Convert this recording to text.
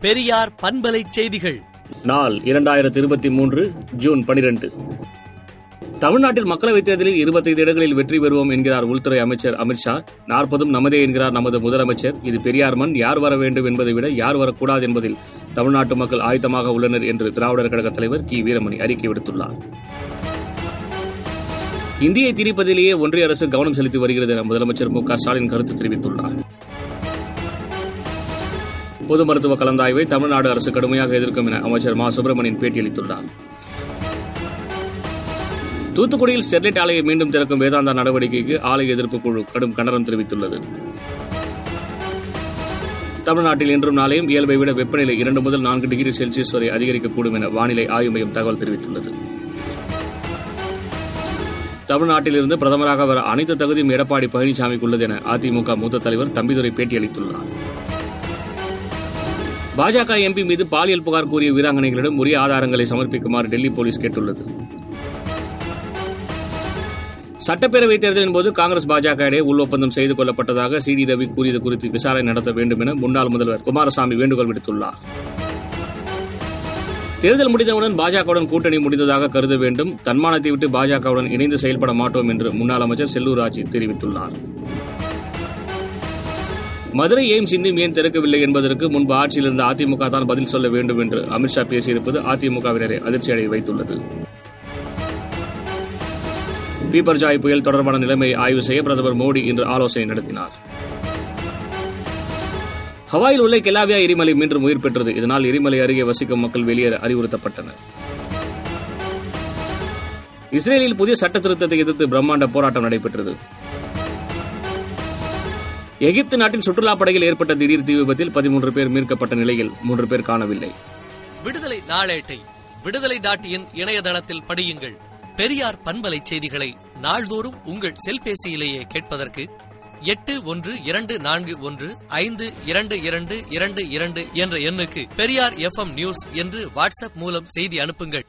பெரியார் பண்பலை செய்திகள். நாள் இரண்டாயிரத்தி இருபத்தி மூன்று ஜூன் பனிரெண்டு. தமிழ்நாட்டில் மக்களவைத் தேர்தலில் இருபத்தைந்து இடங்களில் வெற்றி பெறுவோம் என்கிறார் உள்துறை அமைச்சர் அமித்ஷா நாற்பதும் நமதே என்கிறார் நமது முதலமைச்சர். இது பெரியார் மண் யார் வர வேண்டும் என்பதை விட யார் வரக்கூடாது என்பதில் தமிழ்நாட்டு மக்கள் ஆயத்தமாக உள்ளனர் என்று திராவிடர் கழக தலைவர் கி. வீரமணி அறிக்கை விடுத்துள்ளார். இந்தியை திரிப்பதிலேயே ஒன்றிய அரசு கவனம் செலுத்தி வருகிறது என முதலமைச்சர் மு க ஸ்டாலின் கருத்து தெரிவித்துள்ளார். பொது மருத்துவ கலந்தாய்வை தமிழ்நாடு அரசு கடுமையாக எதிர்க்கும் என அமைச்சர் மா. சுப்பிரமணியன் பேட்டியளித்துள்ளார் தூத்துக்குடியில் ஸ்டெர்லைட் ஆலையை மீண்டும் திறக்கும் வேதாந்தா நடவடிக்கைக்கு ஆலை எதிர்ப்பு குழு கடும் கண்டனம் தெரிவித்துள்ளது. தமிழ்நாட்டில் இன்றும் நாளையும் இயல்பை விட வெப்பநிலை இரண்டு முதல் நான்கு டிகிரி செல்சியஸ் வரை அதிகரிக்கக்கூடும் என வானிலை ஆய்வு மையம் தகவல் தெரிவித்துள்ளது. தமிழ்நாட்டிலிருந்து பிரதமராக வர அனைத்து தகுதியும் எடப்பாடி பழனிசாமிக்கு உள்ளது என அதிமுக மூத்த தலைவர் தம்பிதுரை பேட்டியளித்துள்ளார் பாஜக எம்பி மீது பாலியல் புகார் கூறிய வீராங்கனைகளிடம் உரிய ஆதாரங்களை சமர்ப்பிக்குமாறு டெல்லி போலீஸ் கேட்டுள்ளது. சட்டப்பேரவைத் தேர்தலின் போது காங்கிரஸ் பாஜக இடையே உள் ஒப்பந்தம் செய்து கொள்ளப்பட்டதாக சி. டி. ரவி கூறியது குறித்து விசாரணை நடத்த வேண்டும் என முன்னாள் முதல்வர் குமாரசாமி வேண்டுகோள் விடுத்துள்ளார். தேர்தல் முடிந்தவுடன் பாஜகவுடன் கூட்டணி முடிந்ததாக கருத வேண்டும். தன்மானத்தை விட்டு பாஜகவுடன் இணைந்து செயல்பட மாட்டோம் என்று முன்னாள் அமைச்சர் செல்லூர் ராஜு தெரிவித்துள்ளார். மதுரை எய்ம்ஸ் இன்னும் ஏன் திறக்கவில்லை என்பதற்கு முன்பு ஆட்சியில் இருந்த அதிமுக தான் பதில் சொல்ல வேண்டும் என்று அமித்ஷா பேசியிருப்பது அதிமுகவினரை அதிர்ச்சியடைய வைத்துள்ளது. பீப்பர்ஜாய் புயல் தொடர்பான நிலைமையை ஆய்வு செய்ய பிரதமர் மோடி இன்று ஆலோசனை நடத்தினார். ஹவாயில் உள்ள கெலாவியா எரிமலை மீண்டும் உயிர் பெற்றது. இதனால் எரிமலை அருகே வசிக்கும் மக்கள் வெளியேற அறிவுறுத்தப்பட்டனர். இஸ்ரேலில் புதிய சட்ட திருத்தத்தை எதிர்த்து பிரம்மாண்ட போராட்டம் நடைபெற்றது. எகிப்து நாட்டின் சுற்றுலாப் படையில் ஏற்பட்ட திடீர் தீ விபத்தில் பதிமூன்று பேர் மீட்கப்பட்ட நிலையில் மூன்று பேர் காணவில்லை. விடுதலை நாளேட்டை விடுதலை டாட்டியின் இணையதளத்தில் படியுங்கள். பெரியார் பண்பலை செய்திகளை நாள்தோறும் உங்கள் செல்பேசியிலேயே கேட்பதற்கு எட்டு ஒன்று இரண்டு நான்கு ஒன்று ஐந்து இரண்டு இரண்டு இரண்டு இரண்டு என்ற எண்ணுக்கு பெரியார் எஃப் நியூஸ் என்று வாட்ஸ்அப் மூலம் செய்தி அனுப்புங்கள்.